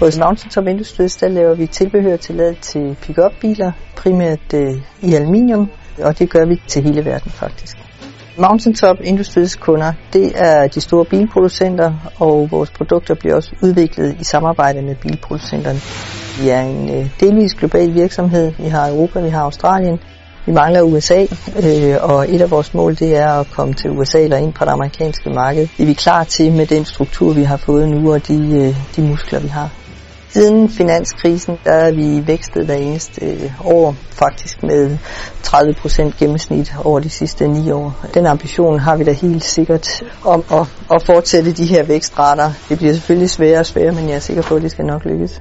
Hos Mountaintop Industries der laver vi tilbehør til lad til pickupbiler, primært øh, i aluminium, og det gør vi til hele verden faktisk. Mountaintop Industries kunder, det er de store bilproducenter, og vores produkter bliver også udviklet i samarbejde med bilproducenterne. Vi er en øh, delvis global virksomhed. Vi har Europa, vi har Australien, vi mangler USA, øh, og et af vores mål det er at komme til USA eller ind på det amerikanske marked. Det er vi klar til med den struktur, vi har fået nu, og de, øh, de muskler, vi har. Siden finanskrisen, der er vi vækstet hver eneste øh, år, faktisk med 30 procent gennemsnit over de sidste ni år. Den ambition har vi da helt sikkert om at, at fortsætte de her vækstrater. Det bliver selvfølgelig sværere og sværere, men jeg er sikker på, at det skal nok lykkes.